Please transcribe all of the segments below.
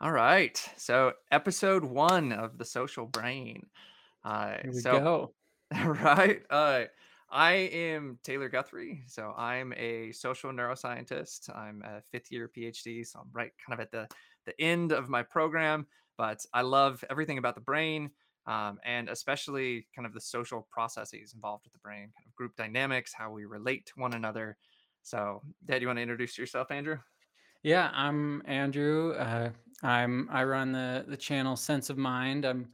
All right. So, episode one of the social brain. Uh, Here we so, go. right. Uh, I am Taylor Guthrie. So, I'm a social neuroscientist. I'm a fifth year PhD. So, I'm right kind of at the, the end of my program, but I love everything about the brain. Um, and especially kind of the social processes involved with the brain, kind of group dynamics, how we relate to one another. So, Dad, you want to introduce yourself, Andrew? Yeah, I'm Andrew. Uh, I'm I run the the channel Sense of Mind. I'm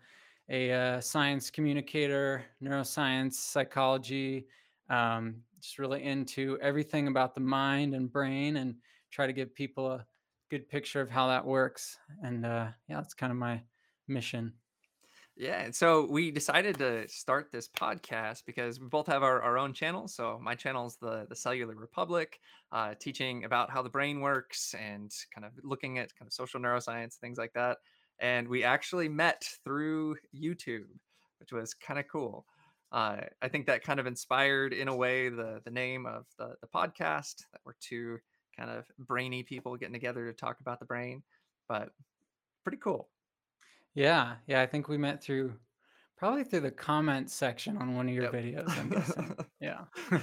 a uh, science communicator, neuroscience, psychology. Um, just really into everything about the mind and brain, and try to give people a good picture of how that works. And uh, yeah, that's kind of my mission. Yeah, and so we decided to start this podcast because we both have our, our own channels. So my channel is the the Cellular Republic, uh, teaching about how the brain works and kind of looking at kind of social neuroscience, things like that. And we actually met through YouTube, which was kind of cool. Uh, I think that kind of inspired, in a way, the the name of the the podcast. That we're two kind of brainy people getting together to talk about the brain, but pretty cool. Yeah, yeah. I think we met through probably through the comment section on one of your Yep. videos. I'm guessing. Yeah.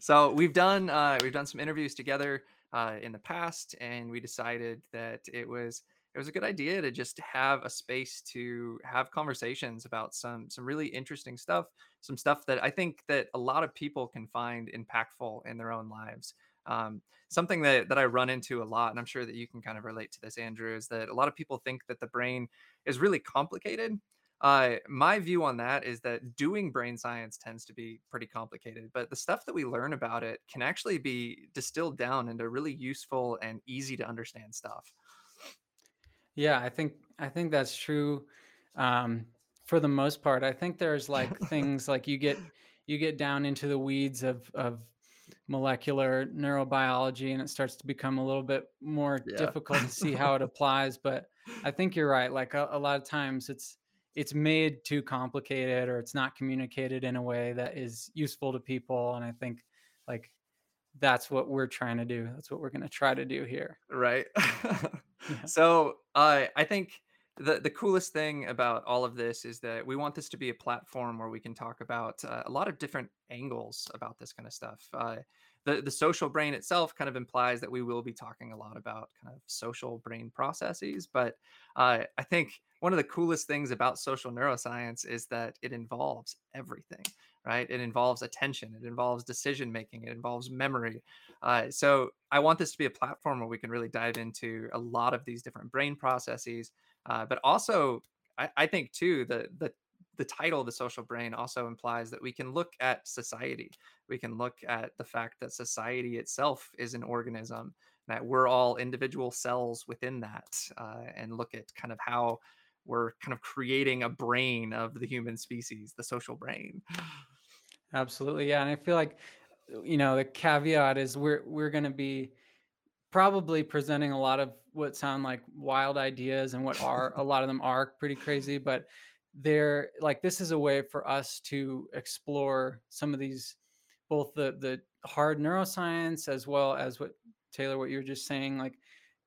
so we've done uh, we've done some interviews together uh, in the past, and we decided that it was it was a good idea to just have a space to have conversations about some some really interesting stuff, some stuff that I think that a lot of people can find impactful in their own lives. Um, something that that I run into a lot, and I'm sure that you can kind of relate to this, Andrew, is that a lot of people think that the brain is really complicated uh, my view on that is that doing brain science tends to be pretty complicated, but the stuff that we learn about it can actually be distilled down into really useful and easy to understand stuff. Yeah, I think I think that's true. Um, for the most part, I think there's like things like you get you get down into the weeds of of molecular neurobiology, and it starts to become a little bit more Yeah. difficult to see how it applies. But I think you're right. Like a, a lot of times, it's it's made too complicated, or it's not communicated in a way that is useful to people. And I think like that's what we're trying to do. That's what we're going to try to do here. Right. Yeah. so uh, I think the the coolest thing about all of this is that we want this to be a platform where we can talk about uh, a lot of different angles about this kind of stuff. Uh, the the social brain itself kind of implies that we will be talking a lot about kind of social brain processes, but uh, I think one of the coolest things about social neuroscience is that it involves everything right it involves attention it involves decision making it involves memory uh, so I want this to be a platform where we can really dive into a lot of these different brain processes, uh, but also I, I think too the the the title the social brain also implies that we can look at society. We can look at the fact that society itself is an organism that we're all individual cells within that uh, and look at kind of how we're kind of creating a brain of the human species the social brain. Absolutely, yeah, and I feel like, you know, the caveat is we're we're gonna be probably presenting a lot of what sound like wild ideas and what are a lot of them are pretty crazy, but they're like this is a way for us to explore some of these both the the hard neuroscience as well as what Taylor, what you were just saying, like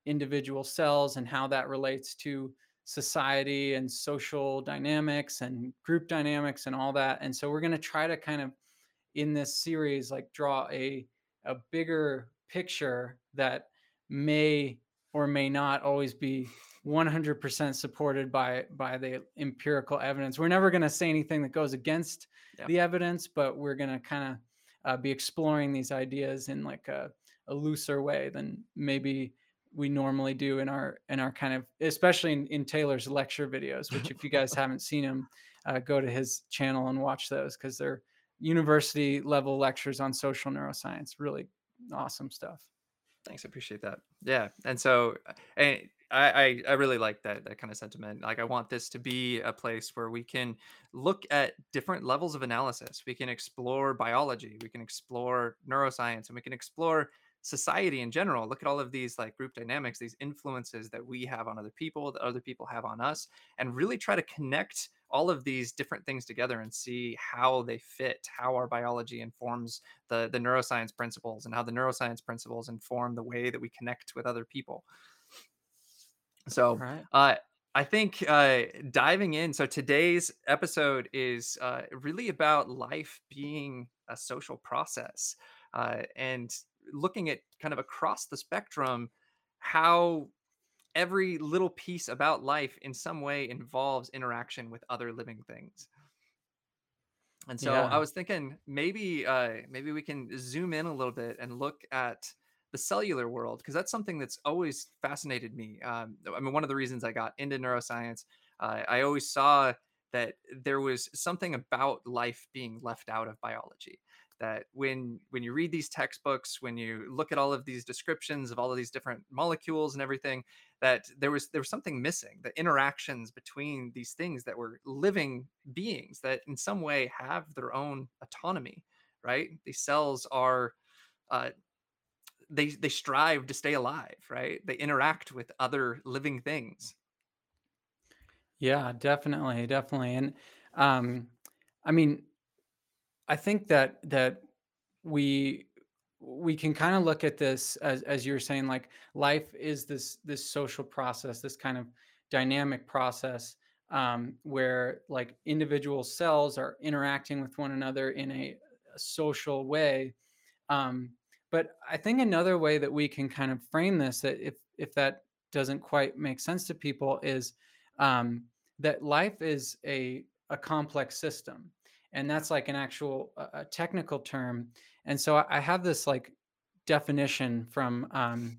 individual cells and how that relates to society and social dynamics and group dynamics and all that. And so we're going to try to kind of in this series like draw a a bigger picture that may or may not always be 100% supported by by the empirical evidence. We're never going to say anything that goes against yeah the evidence, but we're going to kind of uh, be exploring these ideas in like a, a looser way than maybe we normally do in our in our kind of especially in, in Taylor's lecture videos. Which if you guys haven't seen him, uh, go to his channel and watch those because they're university level lectures on social neuroscience. Really awesome stuff. Thanks, I appreciate that. Yeah, and so, uh, and I, I I really like that that kind of sentiment. Like, I want this to be a place where we can look at different levels of analysis. We can explore biology, we can explore neuroscience, and we can explore society in general. Look at all of these like group dynamics, these influences that we have on other people, that other people have on us, and really try to connect all of these different things together and see how they fit, how our biology informs the the neuroscience principles and how the neuroscience principles inform the way that we connect with other people. So, Right. uh, I think uh, diving in. So today's episode is uh, really about life being a social process uh, and looking at kind of across the spectrum how every little piece about life in some way involves interaction with other living things. And so I was thinking maybe uh, maybe we can zoom in a little bit and look at the cellular world because that's something that's always fascinated me. Um, I mean, one of the reasons I got into neuroscience, uh, I always saw that there was something about life being left out of biology. That when when you read these textbooks, when you look at all of these descriptions of all of these different molecules and everything, that there was there was something missing. The interactions between these things that were living beings that in some way have their own autonomy, right? These cells are uh, they they strive to stay alive, right? They interact with other living things. Yeah, definitely, definitely. And um, I mean, I think that that we we can kind of look at this as as you're saying, like life is this this social process, this kind of dynamic process um, where like individual cells are interacting with one another in a, a social way. Um, but I think another way that we can kind of frame this, that if if that doesn't quite make sense to people, is um, that life is a a complex system, and that's like an actual a technical term. And so I have this like definition from um,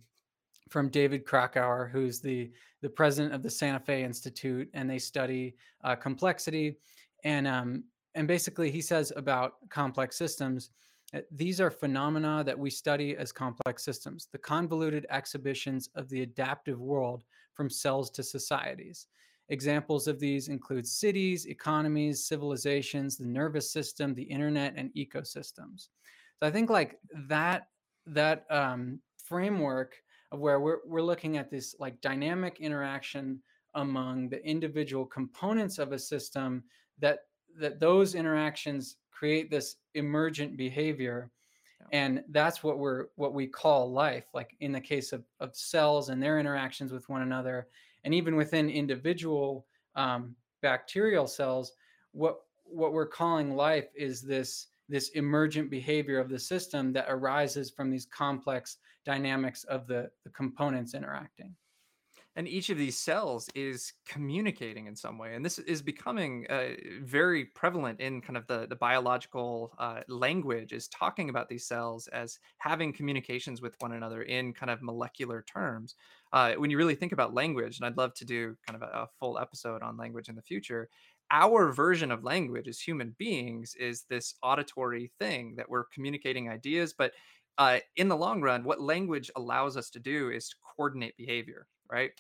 from David Krakauer, who's the the president of the Santa Fe Institute, and they study uh, complexity. And um, and basically, he says about complex systems, uh, these are phenomena that we study as complex systems, the convoluted exhibitions of the adaptive world from cells to societies. Examples of these include cities, economies, civilizations, the nervous system, the internet, and ecosystems. So I think like that that um, framework of where we're we're looking at this like dynamic interaction among the individual components of a system that that those interactions create this emergent behavior Yeah. and that's what we're what we call life like in the case of, of cells and their interactions with one another and even within individual um, bacterial cells what what we're calling life is this this emergent behavior of the system that arises from these complex dynamics of the, the components interacting. and each of these cells is communicating in some way and this is becoming uh, very prevalent in kind of the, the biological uh, language is talking about these cells as having communications with one another in kind of molecular terms uh, when you really think about language and i'd love to do kind of a, a full episode on language in the future our version of language as human beings is this auditory thing that we're communicating ideas but uh, in the long run what language allows us to do is to coordinate behavior right?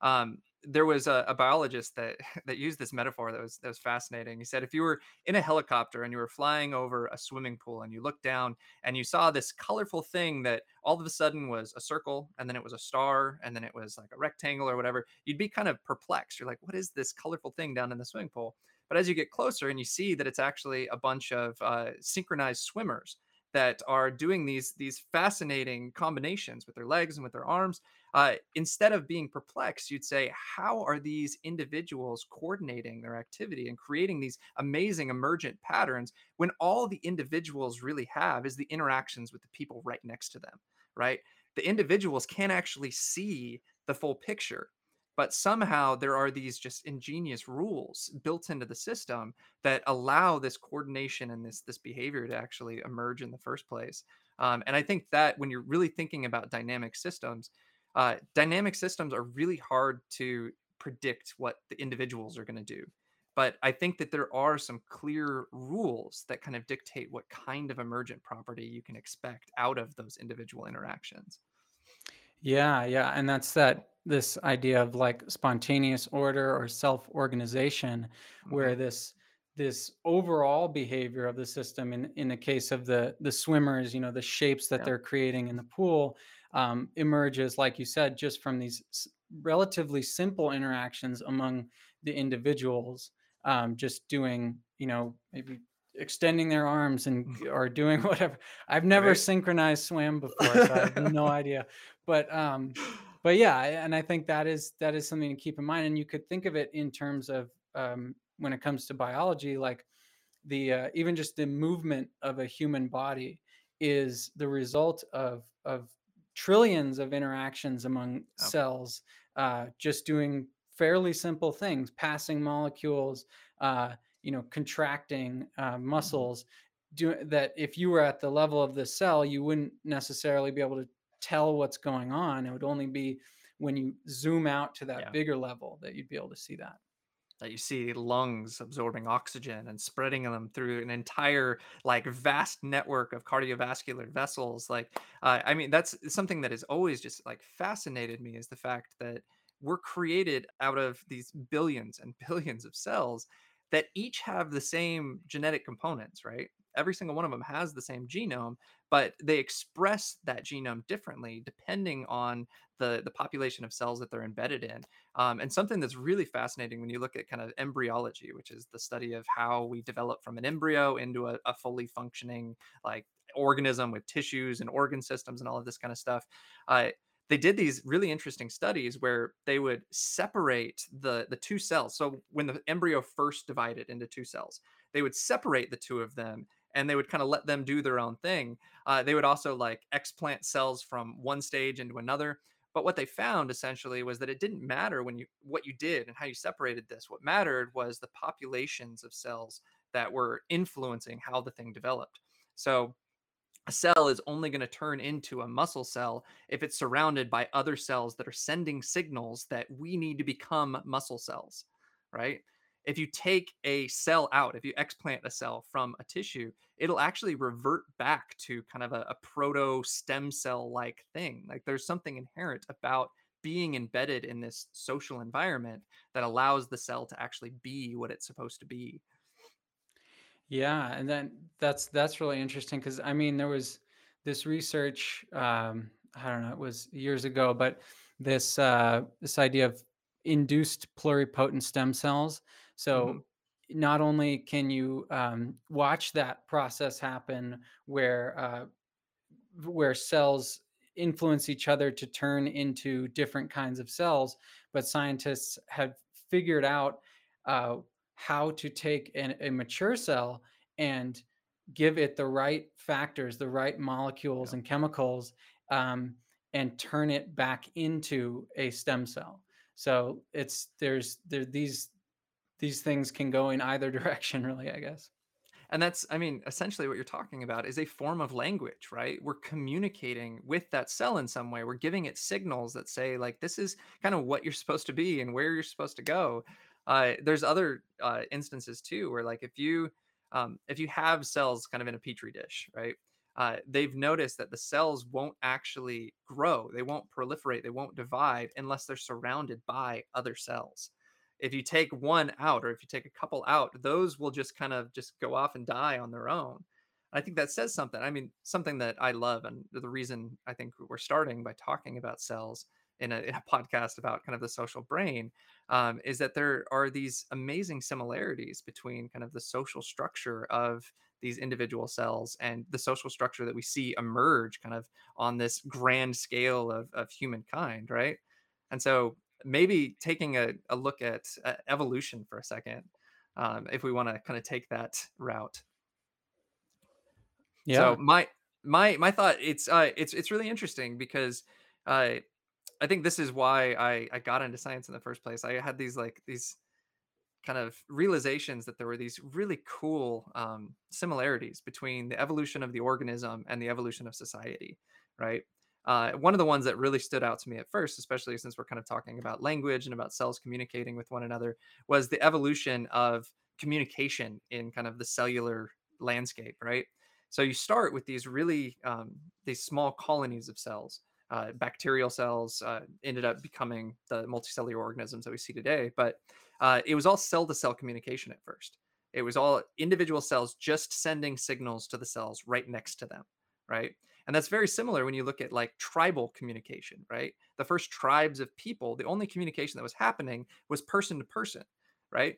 Um, there was a, a biologist that that used this metaphor that was that was fascinating. He said if you were in a helicopter and you were flying over a swimming pool and you looked down and you saw this colorful thing that all of a sudden was a circle and then it was a star and then it was like a rectangle or whatever, you'd be kind of perplexed. You're like, what is this colorful thing down in the swimming pool? But as you get closer and you see that it's actually a bunch of uh, synchronized swimmers that are doing these these fascinating combinations with their legs and with their arms uh, instead of being perplexed, you'd say, how are these individuals coordinating their activity and creating these amazing emergent patterns when all the individuals really have is the interactions with the people right next to them, right? The individuals can't actually see the full picture. But somehow there are these just ingenious rules built into the system that allow this coordination and this this behavior to actually emerge in the first place. Um, and I think that when you're really thinking about dynamic systems, uh, dynamic systems are really hard to predict what the individuals are going to do. But I think that there are some clear rules that kind of dictate what kind of emergent property you can expect out of those individual interactions. Yeah, yeah, and that's that this idea of like spontaneous order or self-organization hmm where this this overall behavior of the system in in the case of the the swimmers, you know, the shapes that Yeah. they're creating in the pool um, emerges, like you said, just from these s- relatively simple interactions among the individuals, um, just doing, you know, maybe extending their arms and or doing whatever. I've never Right. synchronized swam before, so I have no idea but um but yeah, and I think that is that is something to keep in mind. And you could think of it in terms of um, when it comes to biology, like the uh, even just the movement of a human body is the result of of trillions of interactions among Oh, cells, uh, just doing fairly simple things, passing molecules, uh, you know, contracting uh, mhm. muscles. Do that if you were at the level of the cell, you wouldn't necessarily be able to tell what's going on. It would only be when you zoom out to that Yeah. bigger level that you'd be able to see that. That you see lungs absorbing oxygen and spreading them through an entire like vast network of cardiovascular vessels like uh, i mean that's something that has always just like fascinated me is the fact that we're created out of these billions and billions of cells that each have the same genetic components right every single one of them has the same genome but they express that genome differently depending on the the population of cells that they're embedded in um, and something that's really fascinating when you look at kind of embryology, which is the study of how we develop from an embryo into a, a fully functioning like organism with tissues and organ systems and all of this kind of stuff. Uh, they did these really interesting studies where they would separate the the two cells. So when the embryo first divided into two cells, they would separate the two of them and they would kind of let them do their own thing. Uh, they would also like explant cells from one stage into another but what they found essentially was that it didn't matter when you what you did and how you separated this. What mattered was the populations of cells that were influencing how the thing developed. So a cell is only going to turn into a muscle cell if it's surrounded by other cells that are sending signals that we need to become muscle cells, right? If you take a cell out, if you explant a cell from a tissue, it'll actually revert back to kind of a, a proto stem cell like thing. Like there's something inherent about being embedded in this social environment that allows the cell to actually be what it's supposed to be. Yeah, and then that's that's really interesting because I mean there was this research um, I don't know it was years ago, but this uh, this idea of induced pluripotent stem cells. So not only can you um, watch that process happen where uh, where cells influence each other to turn into different kinds of cells, but scientists have figured out uh, how to take an, a mature cell and give it the right factors, the right molecules Yeah. and chemicals, um, and turn it back into a stem cell. So it's there's there these these things can go in either direction, really. I guess. And that's, I mean, essentially what you're talking about is a form of language, right? We're communicating with that cell in some way. We're giving it signals that say, like, this is kind of what you're supposed to be and where you're supposed to go. Uh, there's other uh, instances too, where like if you um, if you have cells kind of in a petri dish, right? Uh, they've noticed that the cells won't actually grow, they won't proliferate, they won't divide unless they're surrounded by other cells if you take one out or if you take a couple out, those will just kind of just go off and die on their own. I think that says something. I mean, something that I love, and the reason I think we're starting by talking about cells in a, in a podcast about kind of the social brain um, is that there are these amazing similarities between kind of the social structure of these individual cells and the social structure that we see emerge kind of on this grand scale of, of humankind, right? And so maybe taking a, a look at uh, evolution for a second, um, if we want to kind of take that route. Yeah. So my my my thought it's uh it's it's really interesting because uh I think this is why I I got into science in the first place. I had these like these kind of realizations that there were these really cool um, similarities between the evolution of the organism and the evolution of society, right? Uh, one of the ones that really stood out to me at first, especially since we're kind of talking about language and about cells communicating with one another, was the evolution of communication in kind of the cellular landscape, right? So you start with these really um, these small colonies of cells. Uh, bacterial cells uh, ended up becoming the multicellular organisms that we see today, but uh, it was all cell to cell communication at first. It was all individual cells just sending signals to the cells right next to them, right? And that's very similar when you look at like tribal communication, right? The first tribes of people, the only communication that was happening was person to person, right?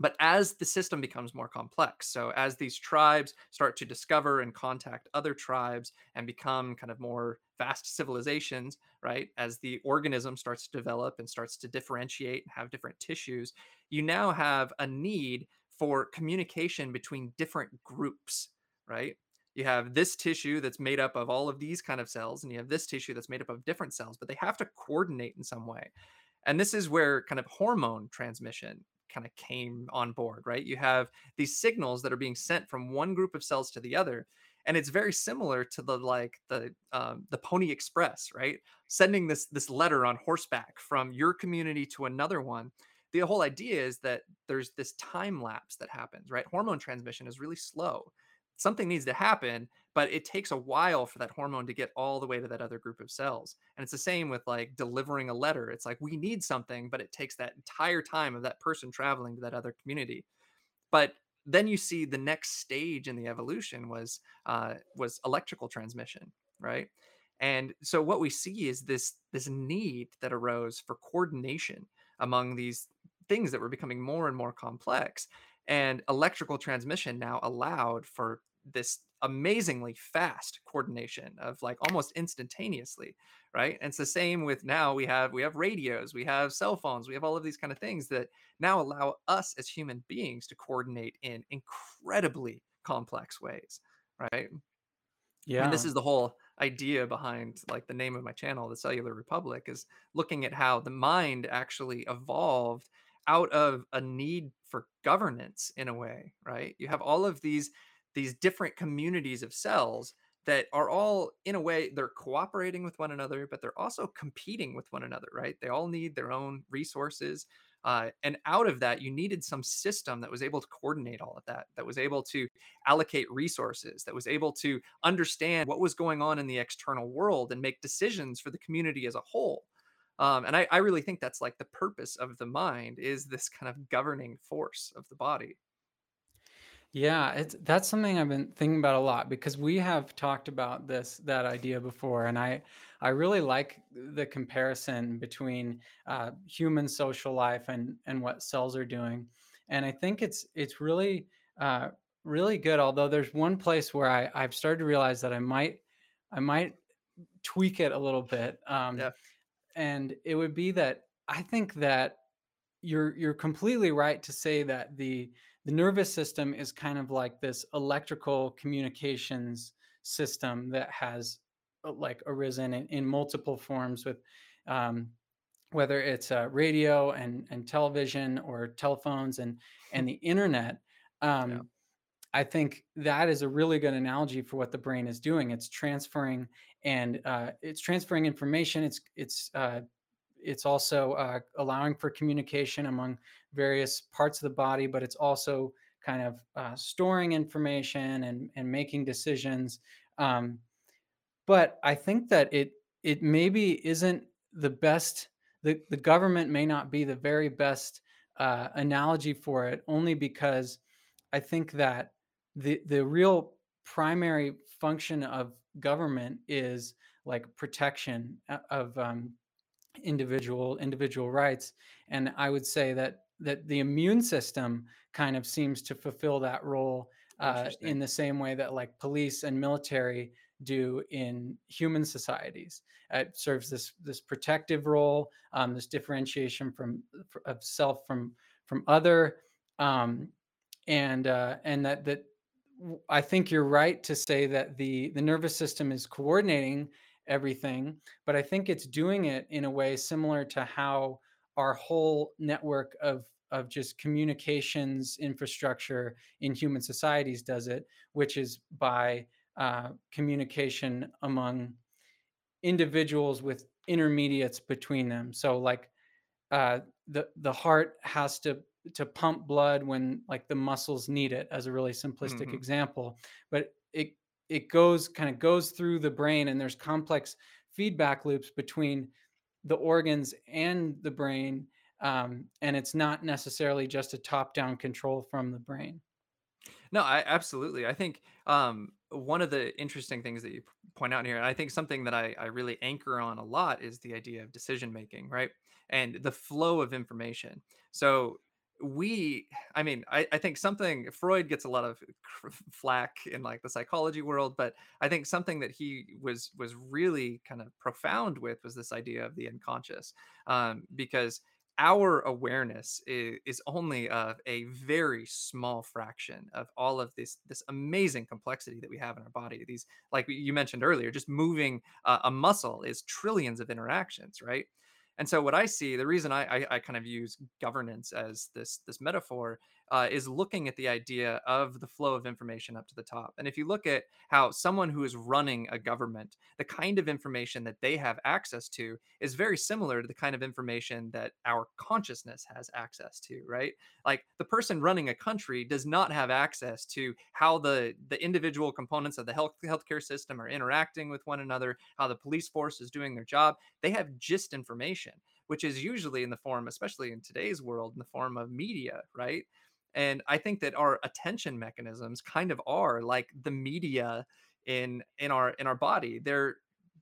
But as the system becomes more complex, so as these tribes start to discover and contact other tribes and become kind of more vast civilizations, right? As the organism starts to develop and starts to differentiate and have different tissues, you now have a need for communication between different groups, right? You have this tissue that's made up of all of these kind of cells, and you have this tissue that's made up of different cells, but they have to coordinate in some way. And this is where kind of hormone transmission kind of came on board, right? You have these signals that are being sent from one group of cells to the other, and it's very similar to the like the um, the Pony Express, right? Sending this this letter on horseback from your community to another one. The whole idea is that there's this time lapse that happens, right? Hormone transmission is really slow. Something needs to happen, but it takes a while for that hormone to get all the way to that other group of cells. And it's the same with like delivering a letter. It's like we need something, but it takes that entire time of that person traveling to that other community. But then you see the next stage in the evolution was uh, was electrical transmission, right? And so what we see is this this need that arose for coordination among these things that were becoming more and more complex. And electrical transmission now allowed for this amazingly fast coordination of like almost instantaneously right? And it's the same with now we have we have radios we have cell phones we have all of these kind of things that now allow us as human beings to coordinate in incredibly complex ways right? Yeah and this is the whole idea behind like the name of my channel, the Cellular Republic, is looking at how the mind actually evolved out of a need for governance in a way, right? You have all of these these different communities of cells that are all in a way they're cooperating with one another, but they're also competing with one another, right? They all need their own resources. Uh, and out of that, you needed some system that was able to coordinate all of that, that was able to allocate resources, that was able to understand what was going on in the external world and make decisions for the community as a whole. Um, and I, I really think that's like the purpose of the mind is this kind of governing force of the body. Yeah, it's that's something I've been thinking about a lot because we have talked about this that idea before, and I I really like the comparison between uh, human social life and and what cells are doing, and I think it's it's really uh, really good. Although there's one place where I I've started to realize that I might I might tweak it a little bit, um, Yeah. and it would be that I think that you're you're completely right to say that the the nervous system is kind of like this electrical communications system that has uh, like arisen in, in multiple forms with um, whether it's uh, radio and and television or telephones and and the internet Yeah. um, i think that is a really good analogy for what the brain is doing it's transferring and uh, it's transferring information it's it's uh, it's also uh, allowing for communication among various parts of the body, but it's also kind of uh, storing information and and making decisions. Um, but I think that it it maybe isn't the best. The the government may not be the very best uh, analogy for it, only because I think that the the real primary function of government is like protection uh, of um, individual individual rights and i would say that that the immune system kind of seems to fulfill that role uh, in the same way that like police and military do in human societies. It serves this this protective role um, this differentiation from of self from from other um, and uh, and that that I think you're right to say that the the nervous system is coordinating everything, but I think it's doing it in a way similar to how our whole network of of just communications infrastructure in human societies does it, which is by uh, communication among individuals with intermediates between them. So, like uh, the the heart has to to pump blood when like the muscles need it as a really simplistic hmm example but it it goes kind of goes through the brain and there's complex feedback loops between the organs and the brain um, and it's not necessarily just a top down control from the brain No, I absolutely. I think um, one of the interesting things that you point out here, and I think something that I, I really anchor on a lot is the idea of decision making, right? And the flow of information. So we i mean I, I think something freud gets a lot of flack in like the psychology world but i think something that he was was really kind of profound with was this idea of the unconscious um, because our awareness is, is only of a very small fraction of all of this this amazing complexity that we have in our body these like you mentioned earlier just moving uh, a muscle is trillions of interactions right and so what I see, the reason I, I, I kind of use governance as this this metaphor uh, is looking at the idea of the flow of information up to the top. And if you look at how someone who is running a government, the kind of information that they have access to is very similar to the kind of information that our consciousness has access to, right? Like the person running a country does not have access to how the the individual components of the health healthcare system are interacting with one another, how the police force is doing their job. They have just information which is usually in the form, especially in today's world, in the form of media, right? And I think that our attention mechanisms kind of are like the media in in our in our body. They're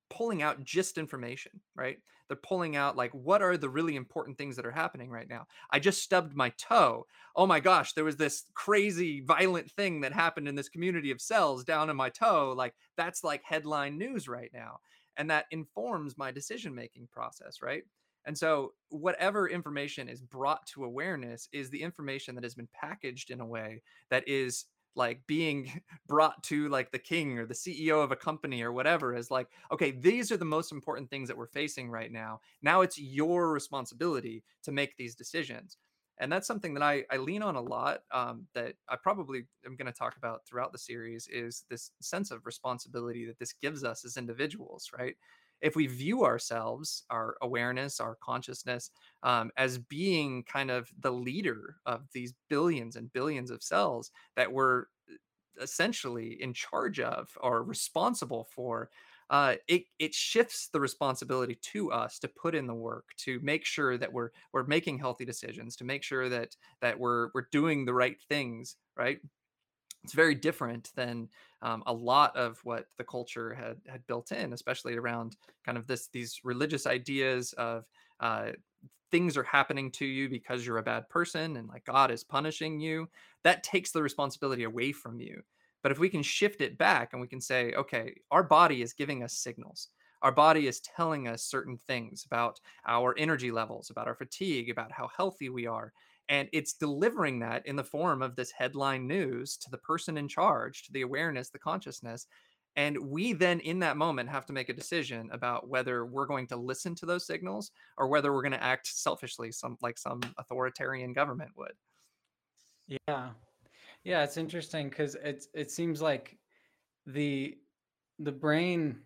pulling out just information, right? They're pulling out like what are the really important things that are happening right now. I just stubbed my toe. Oh my gosh, there was this crazy violent thing that happened in this community of cells down in my toe. Like that's like headline news right now. And that informs my decision making process, right? And so, whatever information is brought to awareness is the information that has been packaged in a way that is like being brought to like the king or the CEO of a company or whatever is like, okay, these are the most important things that we're facing right now. Now it's your responsibility to make these decisions. And that's something that I, I lean on a lot um, that I probably am going to talk about throughout the series is this sense of responsibility that this gives us as individuals, right? If we view ourselves, our awareness, our consciousness, um, as being kind of the leader of these billions and billions of cells that we're uh, essentially in charge of or responsible for, uh, it it shifts the responsibility to us to put in the work to make sure that we're we're making healthy decisions, to make sure that that we're we're doing the right things, right? It's very different than um, a lot of what the culture had had built in, especially around kind of this these religious ideas of uh, things are happening to you because you're a bad person and like God is punishing you. That takes the responsibility away from you. But if we can shift it back and we can say, okay, our body is giving us signals. Our body is telling us certain things about our energy levels, about our fatigue, about how healthy we are and it's delivering that in the form of this headline news to the person in charge to the awareness the consciousness and we then in that moment have to make a decision about whether we're going to listen to those signals or whether we're going to act selfishly some like some authoritarian government would. Yeah. Yeah it's interesting because it's it seems like the the brain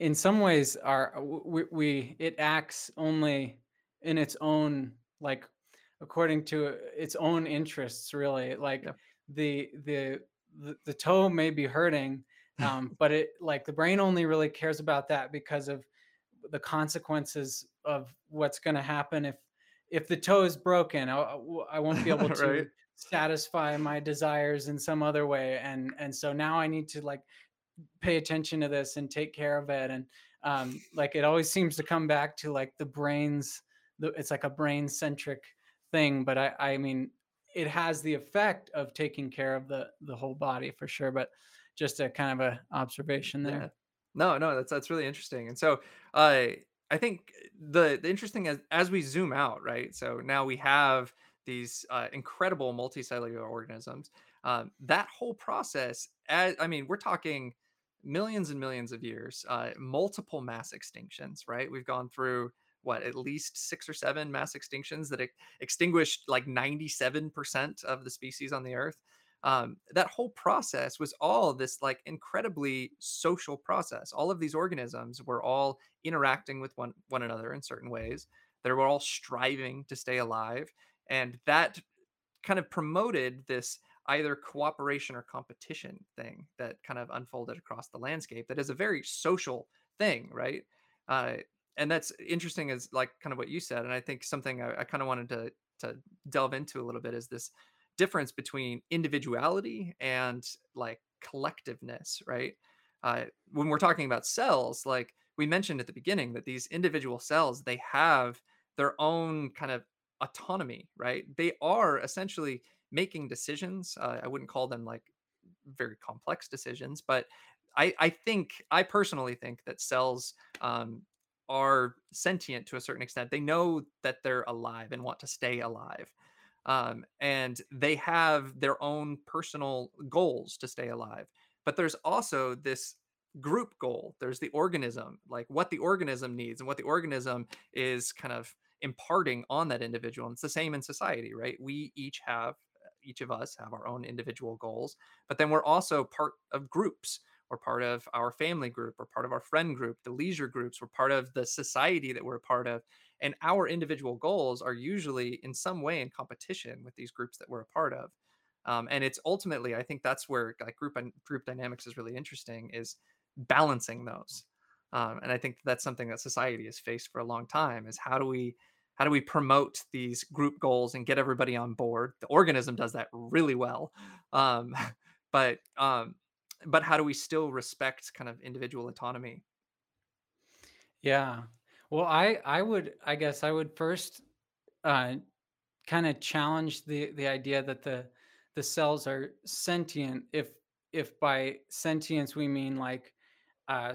in some ways are we, we it acts only in its own like according to its own interests really like yeah. the, the the the toe may be hurting um, but it like the brain only really cares about that because of the consequences of what's going to happen if if the toe is broken I, I won't be able to right. satisfy my desires in some other way and and so now i need to like pay attention to this and take care of it and um like it always seems to come back to like the brains the, it's like a brain centric thing, but I, I mean, it has the effect of taking care of the the whole body for sure. But just a kind of a observation there. Yeah. No, no, that's that's really interesting. And so, uh, I think the the interesting as as we zoom out, right? So now we have these uh, incredible multicellular organisms. Um, that whole process, as I mean, we're talking millions and millions of years, uh, multiple mass extinctions, right? We've gone through what at least six or seven mass extinctions that extinguished like 97% of the species on the earth? Um, that whole process was all this like incredibly social process. All of these organisms were all interacting with one one another in certain ways. They were all striving to stay alive and that kind of promoted this either cooperation or competition thing that kind of unfolded across the landscape that is a very social thing right? Uh, and that's interesting as like kind of what you said and i think something i, I kind of wanted to to delve into a little bit is this difference between individuality and like collectiveness right uh, when we're talking about cells like we mentioned at the beginning that these individual cells they have their own kind of autonomy, right? They are essentially making decisions. Uh, I wouldn't call them like very complex decisions, but I, I think I personally think that cells um, are sentient to a certain extent. They know that they're alive and want to stay alive. Um, and they have their own personal goals to stay alive. But there's also this group goal. There's the organism, like what the organism needs and what the organism is kind of imparting on that individual. And it's the same in society, right? We each have each of us have our own individual goals, but then we're also part of groups. We're part of our family group, we're part of our friend group, the leisure groups, we're part of the society that we're a part of. And our individual goals are usually in some way in competition with these groups that we're a part of. Um, and it's ultimately, I think that's where like group and group dynamics is really interesting is balancing those. Um, and I think that's something that society has faced for a long time is how do we how do we promote these group goals and get everybody on board? The organism does that really well. Um, but um, but how do we still respect kind of individual autonomy? Yeah. Well, I I would I guess I would first uh, kind of challenge the the idea that the the cells are sentient if if by sentience we mean like uh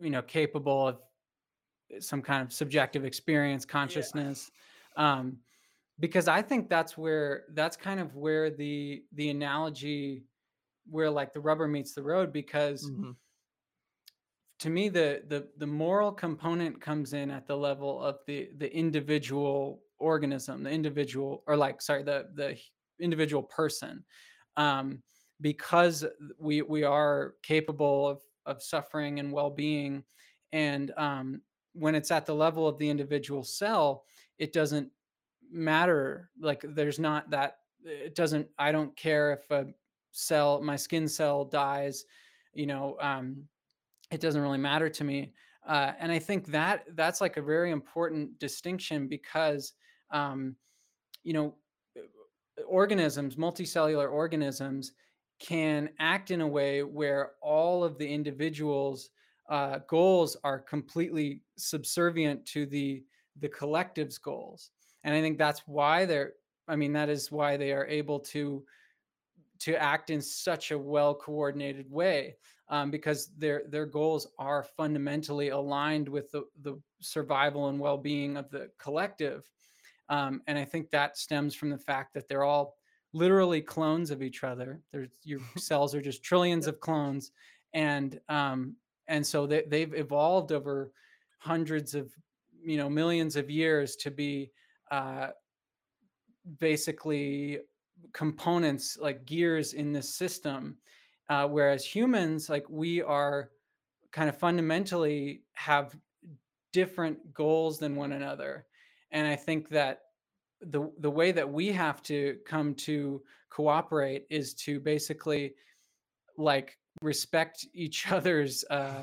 you know capable of some kind of subjective experience Yeah. consciousness um because i think that's where that's kind of where the the analogy where like the rubber meets the road because hmm to me the the the moral component comes in at the level of the the individual organism the individual or like sorry the the individual person um because we we are capable of of suffering and well-being and um when it's at the level of the individual cell it doesn't matter like there's not that it doesn't i don't care if a cell my skin cell dies you know um it doesn't really matter to me. Uh, and I think that that's like a very important distinction because, um, you know, organisms, multicellular organisms, can act in a way where all of the individuals' uh, goals are completely subservient to the the collective's goals. And I think that's why they're. I mean, that is why they are able to to act in such a well coordinated way um, because their their goals are fundamentally aligned with the, the survival and well being of the collective. Um, and I think that stems from the fact that they're all literally clones of each other. There's your cells are just trillions of clones, and um, and so they, they've evolved over hundreds of you know millions of years to be uh, basically components like gears in this system uh, whereas humans like we are kind of fundamentally have different goals than one another and i think that the the way that we have to come to cooperate is to basically like respect each other's uh,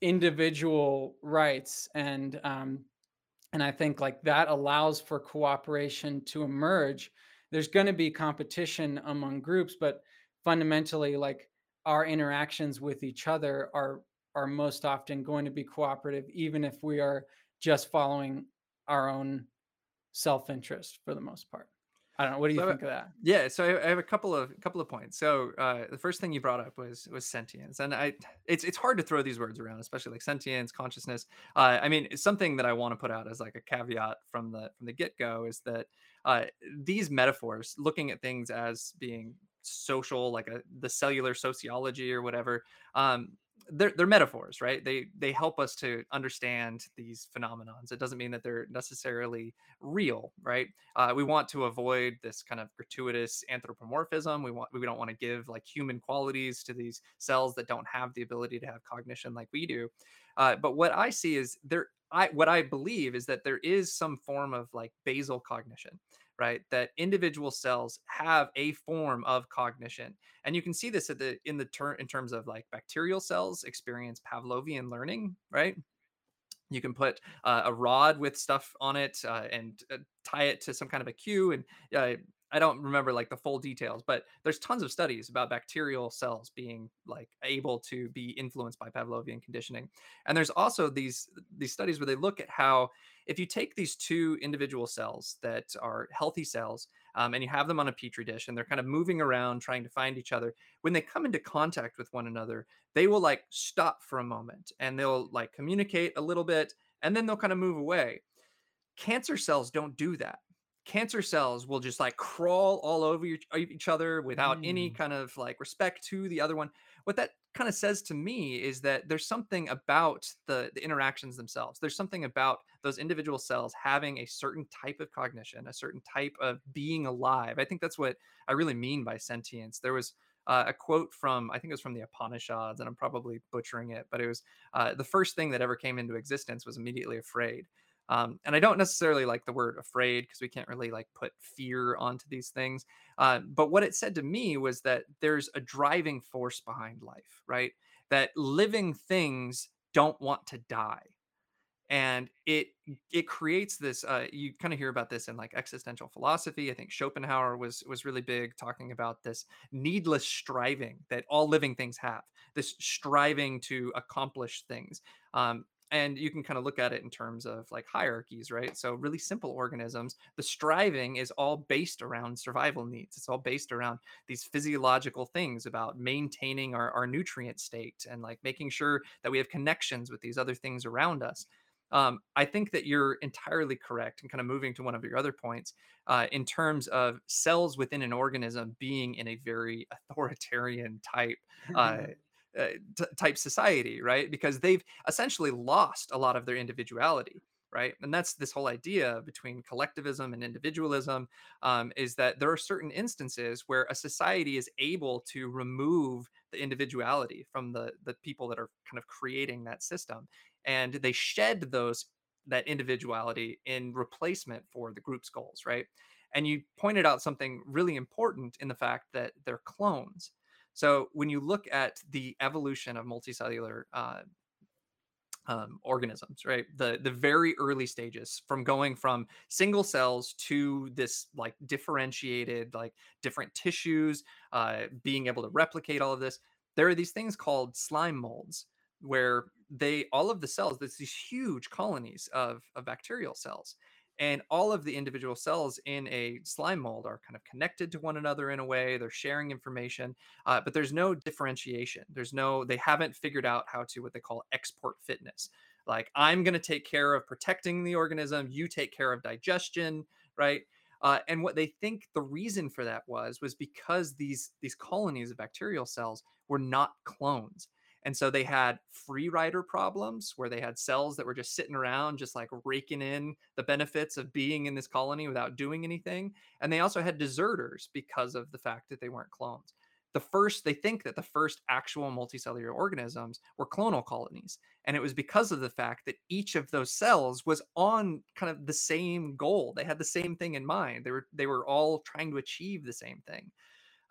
individual rights and um, and I think like that allows for cooperation to emerge. There's going to be competition among groups, but fundamentally, like our interactions with each other are are most often going to be cooperative, even if we are just following our own self interest for the most part. I don't know. What do you So think of that? yeah, so I have a couple of couple of points. So uh, the first thing you brought up was was sentience, and I it's it's hard to throw these words around, especially like sentience, consciousness. Uh, I mean, something that I want to put out as like a caveat from the from the get go is that uh, these metaphors, looking at things as being social, like a the cellular sociology or whatever, um, they're they're metaphors, right? They they help us to understand these phenomenons. It doesn't mean that they're necessarily real, right? Uh, we want to avoid this kind of gratuitous anthropomorphism. We want we don't want to give like human qualities to these cells that don't have the ability to have cognition like we do. Uh, but what I see is there. I what I believe is that there is some form of like basal cognition, right? That individual cells have a form of cognition, and you can see this at the in the in terms of like bacterial cells experience Pavlovian learning, right? You can put uh, a rod with stuff on it uh, and uh, tie it to some kind of a cue. And uh, I don't remember like the full details, but there's tons of studies about bacterial cells being like able to be influenced by Pavlovian conditioning. And there's also these these studies where they look at how if you take these two individual cells that are healthy cells um, and you have them on a petri dish and they're kind of moving around trying to find each other, when they come into contact with one another, they will like stop for a moment and they'll like communicate a little bit and then they'll kind of move away. Cancer cells don't do that cancer cells will just like crawl all over each other without any Mm. kind of like respect to the other one. What that kind of says to me is that there's something about the, the interactions themselves. There's something about those individual cells having a certain type of cognition, a certain type of being alive. I think that's what I really mean by sentience. There was uh, a quote from, I think it was from the Upanishads, and I'm probably butchering it, but it was uh, the first thing that ever came into existence was immediately afraid. Um, and I don't necessarily like the word afraid because we can't really like put fear onto these things. Uh, but what it said to me was that there's a driving force behind life, right? That living things don't want to die and it it creates this uh, you kind of hear about this in like existential philosophy i think schopenhauer was was really big talking about this needless striving that all living things have this striving to accomplish things um, and you can kind of look at it in terms of like hierarchies right? So really simple organisms the striving is all based around survival needs. It's all based around these physiological things about maintaining our, our nutrient state and like making sure that we have connections with these other things around us. Um, I think that you're entirely correct and kind of moving to one of your other points uh, in terms of cells within an organism being in a very authoritarian type uh, uh, t- type society, right? Because they've essentially lost a lot of their individuality, right? And that's this whole idea between collectivism and individualism um, is that there are certain instances where a society is able to remove the individuality from the the people that are kind of creating that system, and they shed those that individuality in replacement for the group's goals, right? And you pointed out something really important in the fact that they're clones. So when you look at the evolution of multicellular uh, um, organisms, right? The the very early stages from going from single cells to this like differentiated, like different tissues, uh, being able to replicate all of this. There are these things called slime molds where they all of the cells, there's these huge colonies of, of bacterial cells. And all of the individual cells in a slime mold are kind of connected to one another in a way. They're sharing information, uh, but there's no differentiation. There's no, they haven't figured out how to what they call export fitness. Like, I'm going to take care of protecting the organism, you take care of digestion, right? Uh, and what they think the reason for that was was because these these colonies of bacterial cells were not clones and so they had free rider problems where they had cells that were just sitting around, just like raking in the benefits of being in this colony without doing anything. And they also had deserters because of the fact that they weren't clones. The first, they think that the first actual multicellular organisms were clonal colonies. And it was because of the fact that each of those cells was on kind of the same goal. They had the same thing in mind. They were they were all trying to achieve the same thing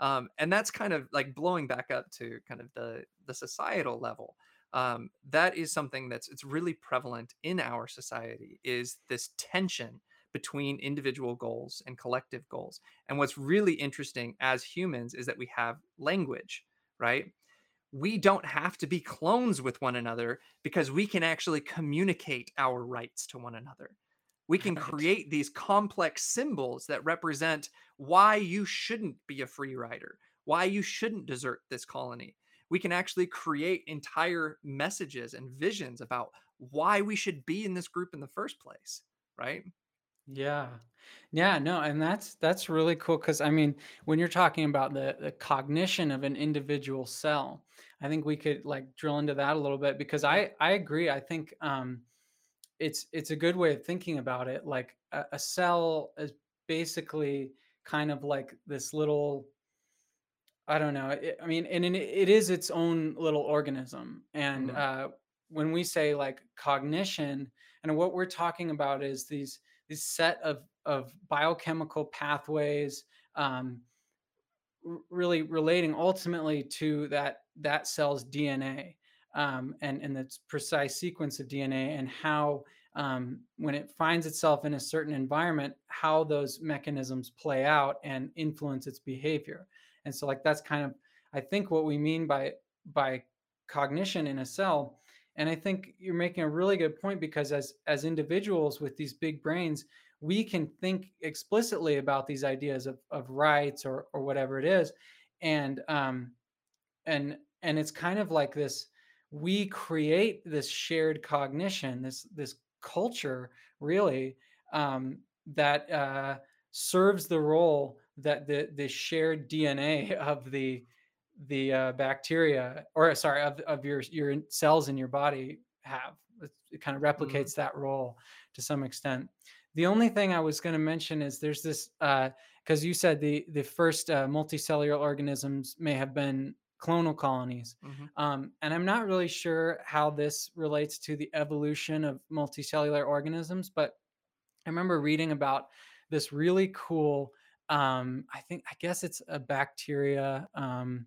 um, and that's kind of like blowing back up to kind of the the societal level um, that is something that's it's really prevalent in our society is this tension between individual goals and collective goals and what's really interesting as humans is that we have language right? We don't have to be clones with one another because we can actually communicate our rights to one another we can Right. create these complex symbols that represent why you shouldn't be a free rider, why you shouldn't desert this colony. We can actually create entire messages and visions about why we should be in this group in the first place, right? Yeah. Yeah, no, and that's that's really cool because I mean, when you're talking about the the cognition of an individual cell, I think we could like drill into that a little bit because I I agree. I think um it's it's a good way of thinking about it. Like a, a cell is basically kind of like this little I don't know. It, I mean, and it, it is its own little organism. And Mhm. uh, when we say like cognition, and what we're talking about is these these set of of biochemical pathways, um, really relating ultimately to that that cell's DNA um, and and its precise sequence of DNA and how um, when it finds itself in a certain environment, how those mechanisms play out and influence its behavior. And so, like that's kind of I think what we mean by by cognition in a cell And I think you're making a really good point because as as individuals with these big brains, we can think explicitly about these ideas of, of rights or or whatever it is. And um and and it's kind of like this we create this shared cognition, this this culture really um, that uh, serves the role that the the shared DNA of the the uh, bacteria or sorry of, of your your cells in your body have. It, it kind of Mm, replicates that role to some extent. The only thing i was going to mention is there's this because you said the the first uh, multicellular organisms may have been clonal colonies mhm. um, and i'm not really sure how this relates to the evolution of multicellular organisms but i remember reading about this really cool um, i think i guess it's a bacteria um,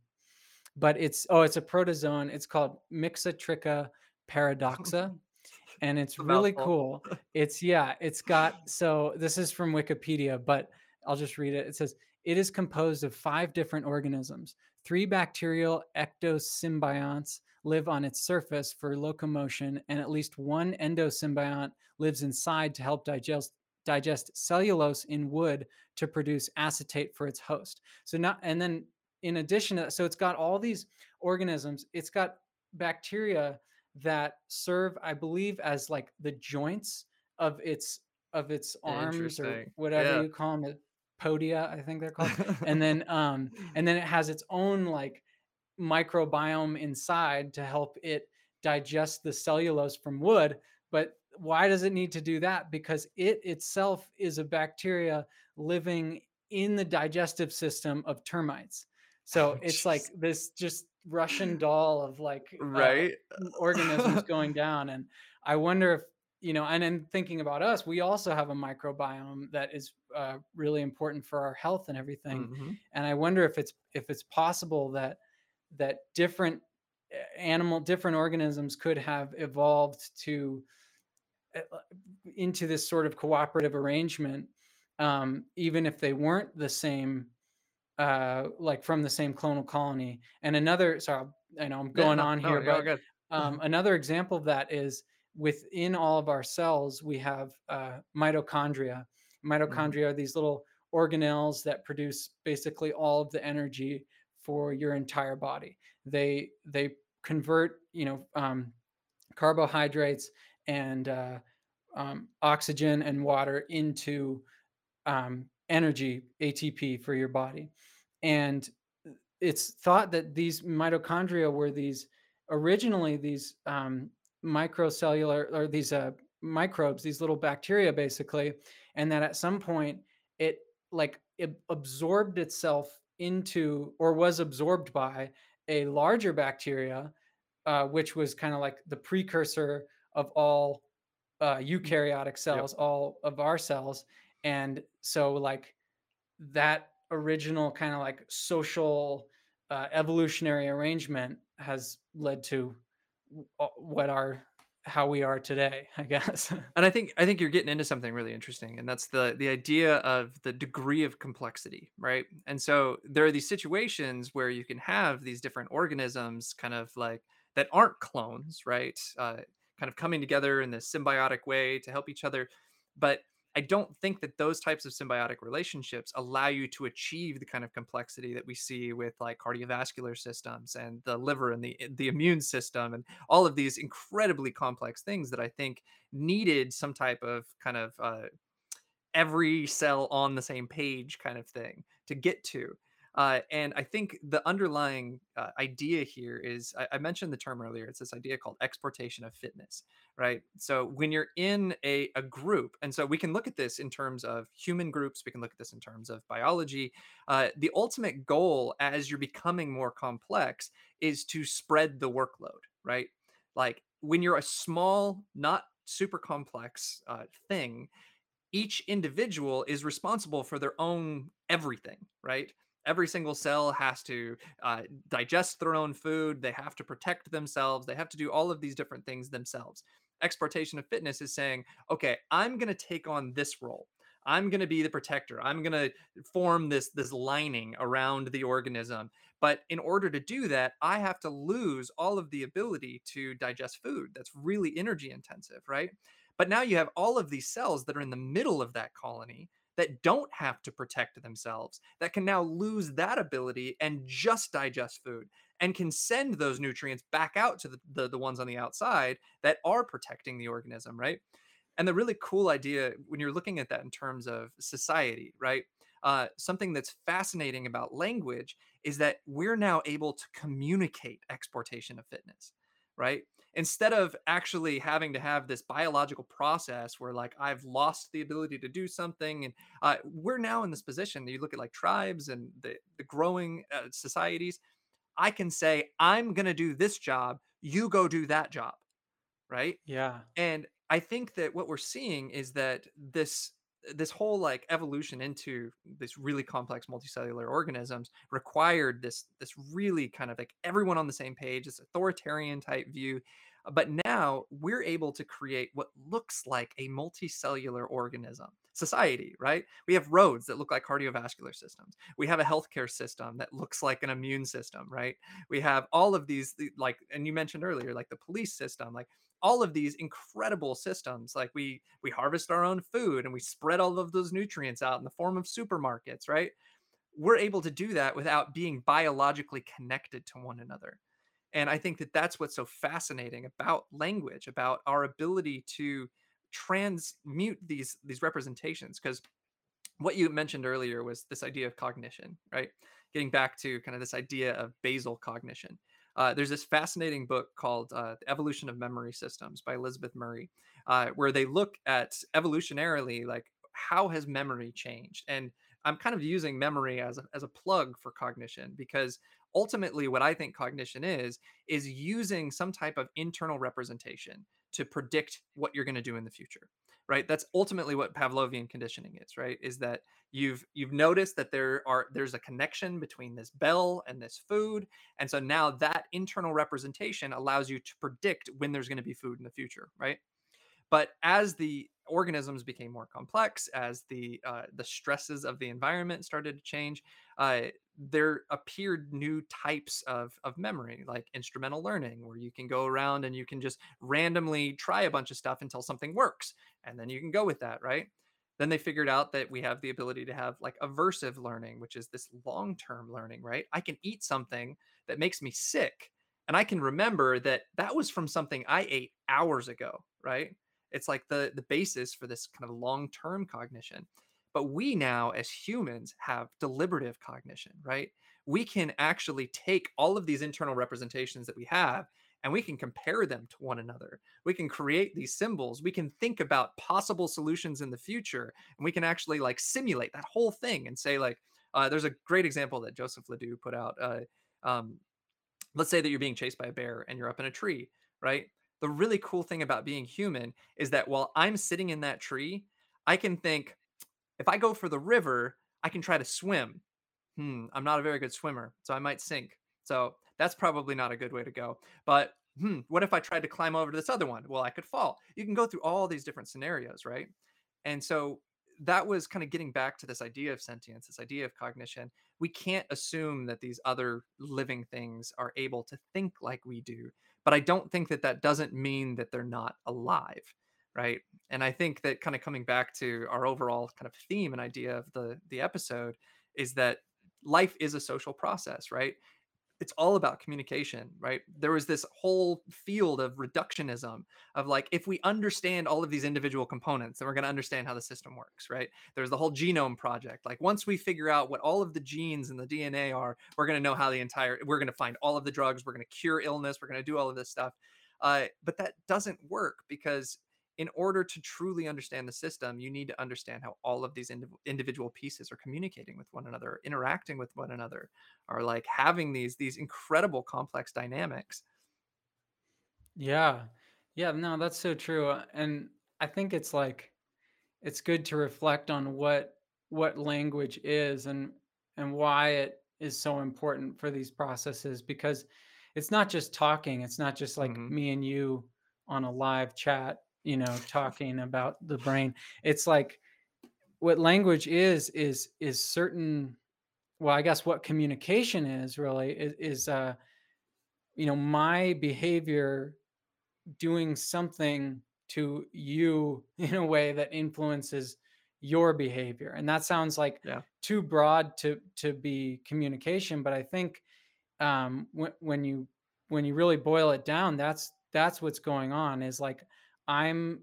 but it's oh, it's a protozoan. It's called Mixotricha paradoxa, and it's really cool. It's yeah, it's got so this is from Wikipedia, but I'll just read it. It says it is composed of five different organisms. Three bacterial ectosymbionts live on its surface for locomotion, and at least one endosymbiont lives inside to help digest digest cellulose in wood to produce acetate for its host. So not and then in addition to that, so it's got all these organisms. It's got bacteria that serve, I believe, as like the joints of its of its arms or whatever Yeah. you call them, podia, I think they're called. And then um and then it has its own like microbiome inside to help it digest the cellulose from wood. But why does it need to do that? Because it itself is a bacteria living in the digestive system of termites. So Oh, it's like this just Russian doll of like uh, Right? organisms going down. And I wonder if, you know, and then thinking about us, we also have a microbiome that is uh, really important for our health and everything. Mhm. And I wonder if it's if it's possible that that different uh, animal different organisms could have evolved to uh, uh, into this sort of cooperative arrangement um, even if they weren't the same uh, like from the same clonal colony and another sorry i know i'm Yeah, going no, on here you're but um, another example of that is within all of our cells we have uh, mitochondria Mhm. mitochondria are these little organelles that produce basically all of the energy for your entire body they they convert you know um, carbohydrates and uh, um, oxygen and water into um, energy ATP for your body. And it's thought that these mitochondria were these originally these um, microcellular or these uh, microbes, these little bacteria basically, and that at some point it like it absorbed itself into or was absorbed by a larger bacteria, uh, which was kind of like the precursor of all uh, Mm, eukaryotic yep. cells, all of our cells. And so, like, that original kind of like social uh, evolutionary arrangement has led to what our how we are today, I guess. And I think I think you're getting into something really interesting, and that's the the idea of the degree of complexity, right? And so there are these situations where you can have these different organisms, kind of like that aren't clones, right? Uh, kind of coming together in this symbiotic way to help each other, but I don't think that those types of symbiotic relationships allow you to achieve the kind of complexity that we see with like cardiovascular systems and the liver and the the immune system and all of these incredibly complex things that I think needed some type of kind of uh, every cell on the same page kind of thing to get to. Uh, and I think the underlying uh, idea here is I, I mentioned the term earlier. It's this idea called exportation of fitness, right? So when you're in a, a group, and so we can look at this in terms of human groups, we can look at this in terms of biology. Uh, the ultimate goal as you're becoming more complex is to spread the workload, right? Like when you're a small, not super complex uh, thing, each individual is responsible for their own everything, right? Every single cell has to uh, digest their own food. They have to protect themselves. They have to do all of these different things themselves. Exportation of fitness is saying, okay, I'm going to take on this role. I'm going to be the protector. I'm going to form this this lining around the organism. But in order to do that, I have to lose all of the ability to digest food. That's really energy intensive, right? But now you have all of these cells that are in the middle of that colony that don't have to protect themselves, that can now lose that ability and just digest food and can send those nutrients back out to the, the, the ones on the outside that are protecting the organism, right? And the really cool idea when you're looking at that in terms of society, right? Uh, something that's fascinating about language is that we're now able to communicate exportation of fitness, right? Instead of actually having to have this biological process where, like, I've lost the ability to do something, and uh, we're now in this position. You look at like tribes and the, the growing uh, societies. I can say, I'm going to do this job, you go do that job, right? Yeah. And I think that what we're seeing is that this this whole like evolution into this really complex multicellular organisms required this this really kind of like everyone on the same page this authoritarian type view uh, but now we're able to create what looks like a multicellular organism society, right? We have roads that look like cardiovascular systems. We have a healthcare system that looks like an immune system, right? We have all of these, like, and you mentioned earlier, like the police system, like all of these incredible systems. Like we we harvest our own food and we spread all of those nutrients out in the form of supermarkets, right? We're able to do that without being biologically connected to one another. And I think that that's what's so fascinating about language, about our ability to transmute these these representations because what you mentioned earlier was this idea of cognition right getting back to kind of this idea of basal cognition uh, there's this fascinating book called uh, the evolution of memory systems by elisabeth murray uh, where they look at evolutionarily like how has memory changed? And i'm kind of using memory as a, as a plug for cognition because ultimately what i think cognition is is using some type of internal representation to predict what you're going to do in the future right? That's ultimately what pavlovian conditioning is right? Is that you've you've noticed that there are there's a connection between this bell and this food and so now that internal representation allows you to predict when there's going to be food in the future right? But as the organisms became more complex, as the uh, the stresses of the environment started to change, uh, there appeared new types of of memory, like instrumental learning, where you can go around and you can just randomly try a bunch of stuff until something works, and then you can go with that, right? Then they figured out that we have the ability to have like aversive learning, which is this long term learning, right? I can eat something that makes me sick, and I can remember that that was from something I ate hours ago, right? It's like the the basis for this kind of long-term cognition. But we now as humans have deliberative cognition, right? We can actually take all of these internal representations that we have and we can compare them to one another. We can create these symbols. We can think about possible solutions in the future, and we can actually like simulate that whole thing and say like, uh, there's a great example that Joseph Ledoux put out. Uh, um, let's say that you're being chased by a bear and you're up in a tree, right? The really cool thing about being human is that while I'm sitting in that tree, I can think, if I go for the river, I can try to swim. Hmm, I'm not a very good swimmer, so I might sink. So that's probably not a good way to go. But hmm, what if I tried to climb over to this other one? Well, I could fall. You can go through all these different scenarios, right? And so that was kind of getting back to this idea of sentience, this idea of cognition. We can't assume that these other living things are able to think like we do but I don't think that that doesn't mean that they're not alive, right? And I think that kind of coming back to our overall kind of theme and idea of the the episode is that life is a social process, right? It's all about communication, right? There was this whole field of reductionism of like, if we understand all of these individual components, then we're going to understand how the system works, right? There's the whole genome project. Like, once we figure out what all of the genes and the DNA are, we're going to know how the entire, we're going to find all of the drugs, we're going to cure illness, we're going to do all of this stuff. Uh, but that doesn't work because in order to truly understand the system, you need to understand how all of these indiv- individual pieces are communicating with one another, interacting with one another, are like having these these incredible complex dynamics. Yeah. Yeah, no, that's so true. uh, And I think it's like it's good to reflect on what what language is and and why it is so important for these processes because it's not just talking, it's not just like hmm me and you on a live chat, you know, talking about the brain. It's like what language is is is certain well i guess what communication is really is, is uh you know my behavior doing something to you in a way that influences your behavior and that sounds like Yeah. too broad to to be communication but i think um when, when you when you really boil it down that's that's what's going on is like i'm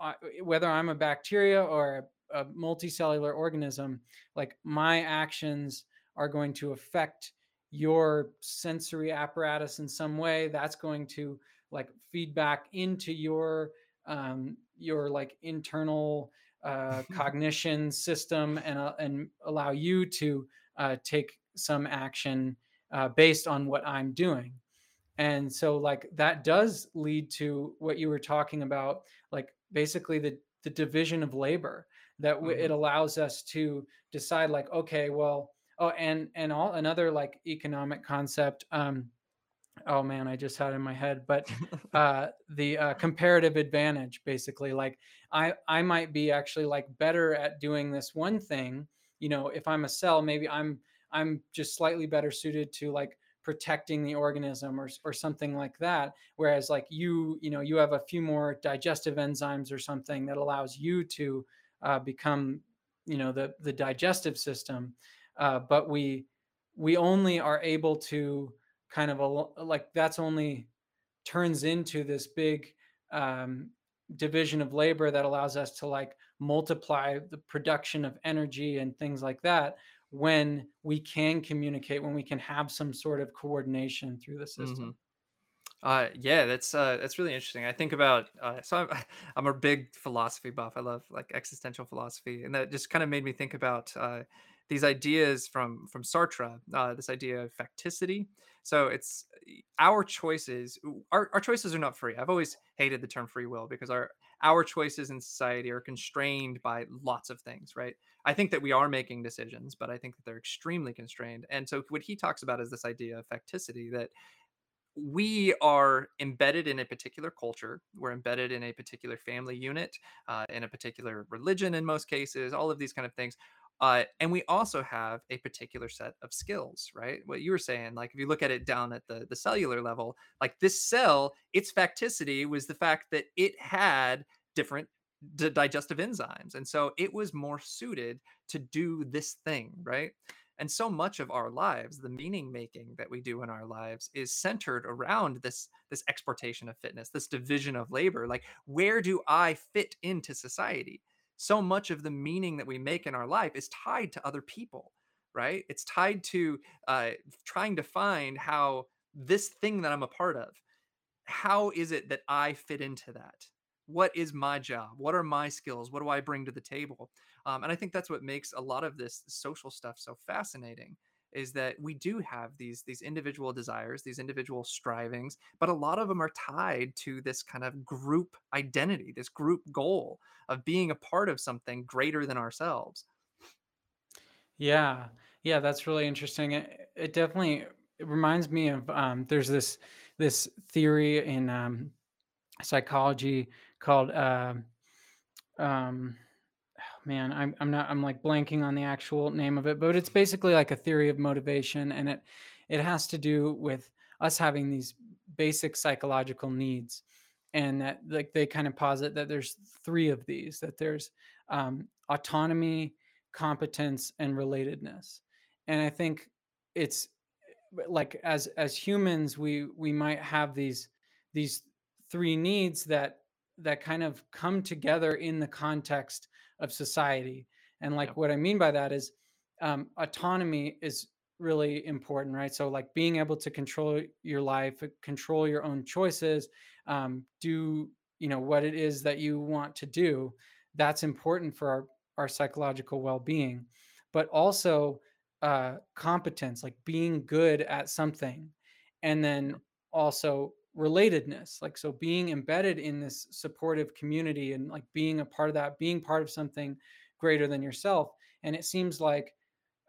uh, whether i'm a bacteria or a, a multicellular organism like my actions are going to affect your sensory apparatus in some way that's going to like feedback into your um your like internal uh cognition system and uh, and allow you to uh take some action uh, based on what I'm doing. And so like that does lead to what you were talking about, like basically the the division of labor that w- it hmm allows us to decide like okay well oh and and all another like economic concept um oh man i just had it in my head but uh the uh, comparative advantage basically like i i might be actually like better at doing this one thing you know if i'm a cell maybe i'm i'm just slightly better suited to like protecting the organism or, or something like that whereas like you you know you have a few more digestive enzymes or something that allows you to uh, become you know the the digestive system uh, but we we only are able to kind of a, like that's only turns into this big um, division of labor that allows us to like multiply the production of energy and things like that when we can communicate when we can have some sort of coordination through the system Uh, yeah, that's uh, that's really interesting. I think about uh, so I'm I'm a big philosophy buff. I love like existential philosophy, and that just kind of made me think about uh, these ideas from from Sartre. Uh, this idea of facticity. So it's our choices. Our, our choices are not free. I've always hated the term free will because our our choices in society are constrained by lots of things, right? I think that we are making decisions, but I think that they're extremely constrained. And so what he talks about is this idea of facticity that we are embedded in a particular culture. We're embedded in a particular family unit, uh, in a particular religion, in most cases, all of these kind of things. Uh, and we also have a particular set of skills, right? What you were saying, like if you look at it down at the, the cellular level, like this cell, its facticity was the fact that it had different d- digestive enzymes. And so it was more suited to do this thing, right? And so much of our lives, the meaning making that we do in our lives is centered around this this exportation of fitness, this division of labor. Like where do I fit into society? So much of the meaning that we make in our life is tied to other people, right? It's tied to uh, trying to find how this thing that I'm a part of how is it that I fit into that? What is my job? What are my skills? What do I bring to the table? Um, and I think that's what makes a lot of this social stuff so fascinating is that we do have these these individual desires, these individual strivings, but a lot of them are tied to this kind of group identity, this group goal of being a part of something greater than ourselves. yeah yeah that's really interesting it, it definitely it reminds me of um, there's this this theory in um, psychology called um, um, man, I'm I'm not I'm like blanking on the actual name of it, but it's basically like a theory of motivation, and it it has to do with us having these basic psychological needs, and that like they kind of posit that there's three of these that there's um, autonomy, competence, and relatedness, and I think it's like as as humans we we might have these these three needs that that kind of come together in the context of society. And like what i mean by that is um, autonomy is really important right? So like being able to control your life uh, control your own choices um, do you know what it is that you want to do that's important for our, our psychological well-being. But also uh, competence, like being good at something, and then also relatedness, like so being embedded in this supportive community and like being a part of that, being part of something greater than yourself. And it seems like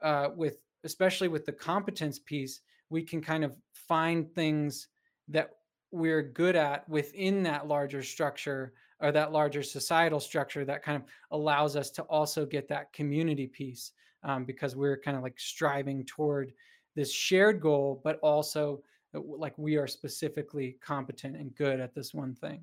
uh, with especially with the competence piece, we can kind of find things that we're good at within that larger structure or that larger societal structure that kind of allows us to also get that community piece um, because we're kind of like striving toward this shared goal, but also like we are specifically competent and good at this one thing.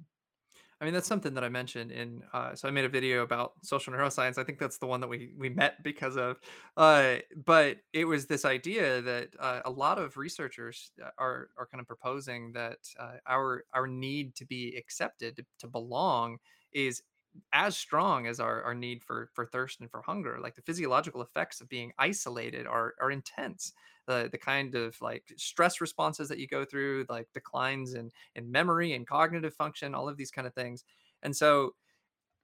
I mean, that's something that I mentioned in. Uh, so I made a video about social neuroscience. I think that's the one that we we met because of. Uh, but it was this idea that uh, a lot of researchers uh, are are kind of proposing that uh, our our need to be accepted to, to belong is as strong as our, our need for for thirst and for hunger like the physiological effects of being isolated are are intense. The the kind of like stress responses that you go through like declines in in memory and cognitive function all of these kind of things. And so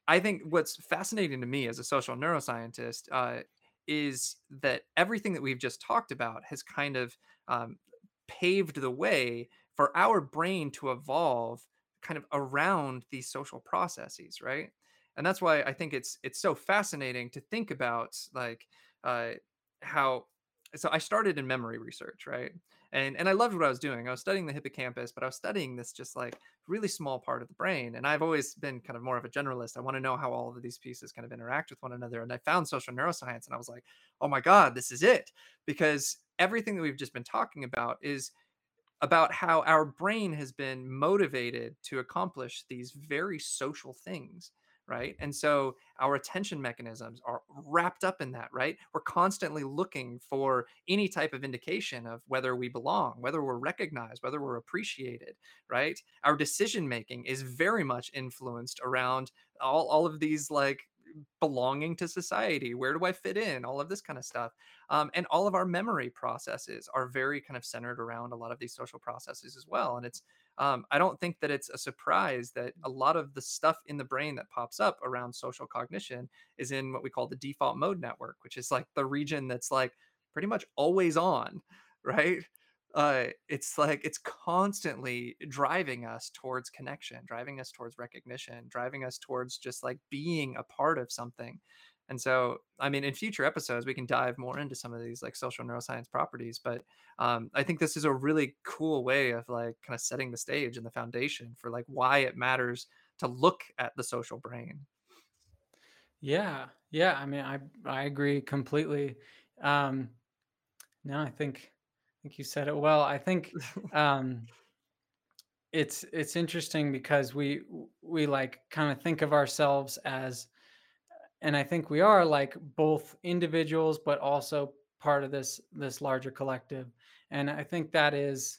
i think what's fascinating to me as a social neuroscientist uh, is that everything that we've just talked about has kind of um, paved the way for our brain to evolve kind of around these social processes right? And that's why i think it's it's so fascinating to think about like uh how so i started in memory research right? And and i loved what i was doing. I was studying the hippocampus but i was studying this just like really small part of the brain and i've always been kind of more of a generalist. I want to know how all of these pieces kind of interact with one another and i found social neuroscience and i was like oh my god this is it! Because everything that we've just been talking about is about how our brain has been motivated to accomplish these very social things right? And so our attention mechanisms are wrapped up in that right? We're constantly looking for any type of indication of whether we belong whether we're recognized whether we're appreciated right? Our decision making is very much influenced around all, all of these like belonging to society where do i fit in all of this kind of stuff um, and all of our memory processes are very kind of centered around a lot of these social processes as well and it's um, i don't think that it's a surprise that a lot of the stuff in the brain that pops up around social cognition is in what we call the default mode network which is like the region that's like pretty much always on right uh, it's like it's constantly driving us towards connection, driving us towards recognition, driving us towards just like being a part of something. And so, I mean, in future episodes, we can dive more into some of these like social neuroscience properties. But um, I think this is a really cool way of like kind of setting the stage and the foundation for like why it matters to look at the social brain. Yeah, yeah. I mean, I I agree completely. Um, no, I think think you said it well. I think um, it's it's interesting because we we like kind of think of ourselves as, and I think we are like both individuals, but also part of this this larger collective. And I think that is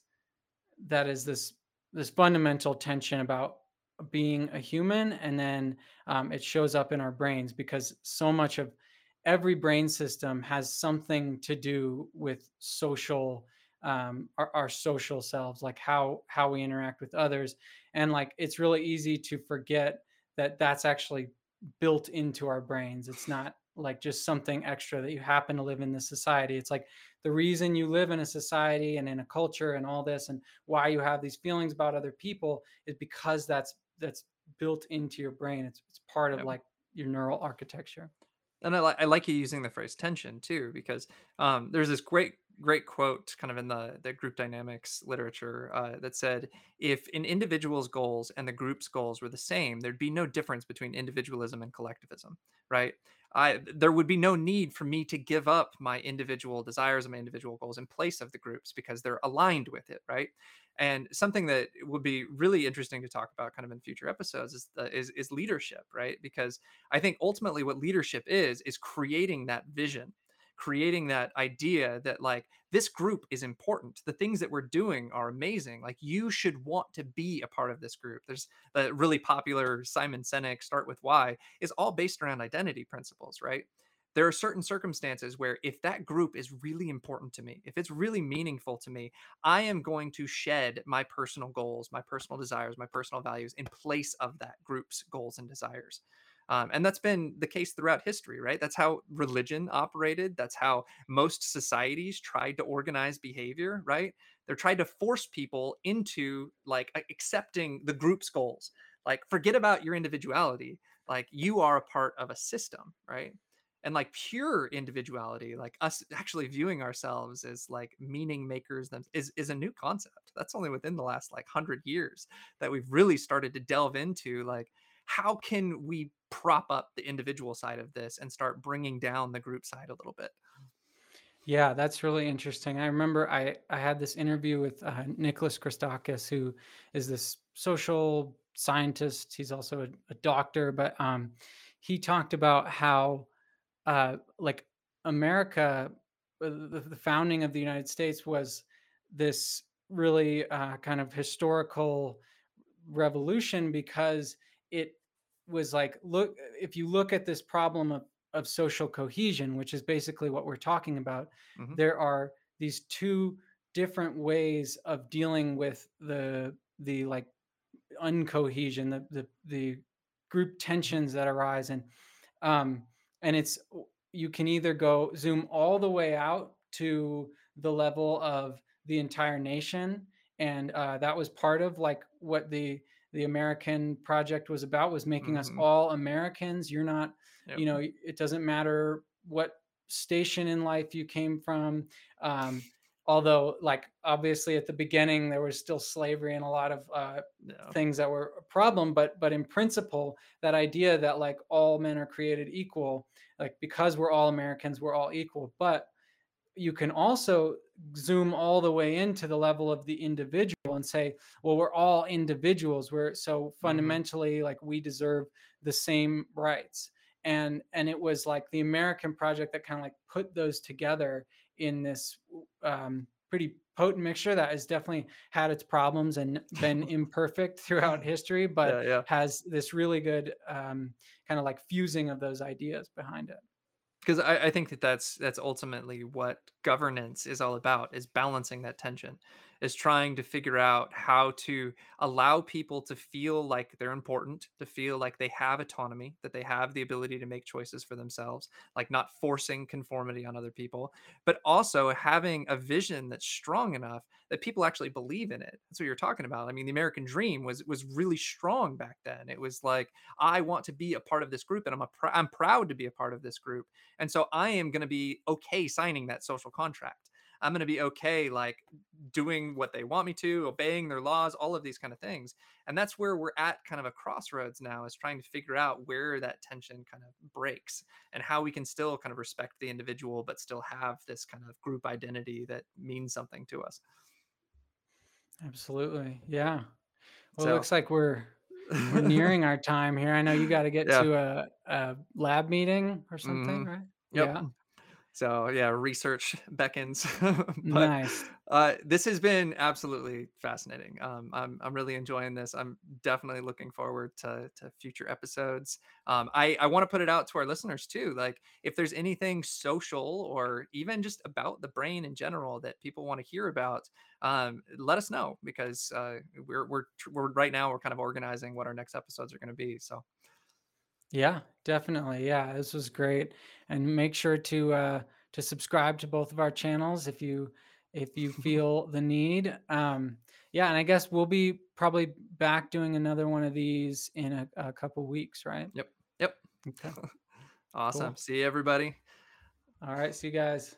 that is this this fundamental tension about being a human, and then um, it shows up in our brains because so much of every brain system has something to do with social um, our, our social selves, like how how we interact with others, and like it's really easy to forget that that's actually built into our brains. It's not like just something extra that you happen to live in the society. It's like the reason you live in a society and in a culture and all this, and why you have these feelings about other people is because that's that's built into your brain. It's it's part of Yep. like your neural architecture. And I, li- I like you using the phrase tension too, because um, there's this great great quote kind of in the the group dynamics literature uh, that said if an individual's goals and the group's goals were the same there'd be no difference between individualism and collectivism right? I there would be no need for me to give up my individual desires and my individual goals in place of the groups because they're aligned with it right? And something that would be really interesting to talk about kind of in future episodes is the, is, is leadership right? Because i think ultimately what leadership is is creating that vision creating that idea that like this group is important. The things that we're doing are amazing. Like you should want to be a part of this group. There's a really popular simon sinek start with why is all based around identity principles right? There are certain circumstances where if that group is really important to me if it's really meaningful to me i am going to shed my personal goals my personal desires my personal values in place of that group's goals and desires um, and that's been the case throughout history, right? That's how religion operated. That's how most societies tried to organize behavior, right? They're trying to force people into like accepting the group's goals. Like, forget about your individuality. Like, you are a part of a system, right? And like pure individuality, like us actually viewing ourselves as like meaning makers, them is is a new concept. That's only within the last like hundred years that we've really started to delve into like how can we prop up the individual side of this and start bringing down the group side a little bit Yeah, that's really interesting. I remember I I had this interview with uh, Nicholas Christakis, who is this social scientist. He's also a, a doctor, but um, he talked about how uh, like America, uh, the, the founding of the United States was this really uh, kind of historical revolution because it was like look if you look at this problem of of social cohesion which is basically what we're talking about hmm there are these two different ways of dealing with the the like uncohesion the the, the group tensions that arise and um and it's you can either go zoom all the way out to the level of the entire nation and uh, that was part of like what the the american project was about was making us hmm all americans. You're not yep. you know it doesn't matter what station in life you came from um, although like obviously at the beginning there was still slavery and a lot of uh, yeah. things that were a problem but but in principle that idea that like all men are created equal like because we're all americans we're all equal but you can also zoom all the way into the level of the individual and say well we're all individuals. We're so hmm fundamentally like we deserve the same rights. And and it was like the american project that kind of like put those together in this um, pretty potent mixture that has definitely had its problems and been imperfect throughout history but yeah yeah. has this really good um, kind of like fusing of those ideas behind it because I, I think that that's that's ultimately what governance is all about is balancing that tension is trying to figure out how to allow people to feel like they're important to feel like they have autonomy that they have the ability to make choices for themselves like not forcing conformity on other people but also having a vision that's strong enough that people actually believe in it. That's what you're talking about. I mean the american dream was was really strong back then. It was like i want to be a part of this group and i'm a pr- i'm proud to be a part of this group and so I am going to be okay signing that social contract. I'm going to be okay, like doing what they want me to, obeying their laws, all of these kind of things. And that's where we're at kind of a crossroads now is trying to figure out where that tension kind of breaks and how we can still kind of respect the individual, but still have this kind of group identity that means something to us. absolutely yeah well it looks like we're we're nearing our time here i know you got to get yeah. to a, a lab meeting or something hmm right Yep. yeah So yeah, research beckons. but nice uh, this has been absolutely fascinating. Um, I'm I'm really enjoying this. I'm definitely looking forward to to future episodes. Um, I I want to put it out to our listeners too. Like if there's anything social or even just about the brain in general that people want to hear about, um, let us know because uh, we're we're we're right now we're kind of organizing what our next episodes are going to be. So Yeah, definitely. Yeah, this was great. And make sure to uh to subscribe to both of our channels if you if you feel the need. Um yeah, and I guess we'll be probably back doing another one of these in a, a couple weeks, right? yep, yep, Okay, awesome. cool. See you everybody. All right, see you guys.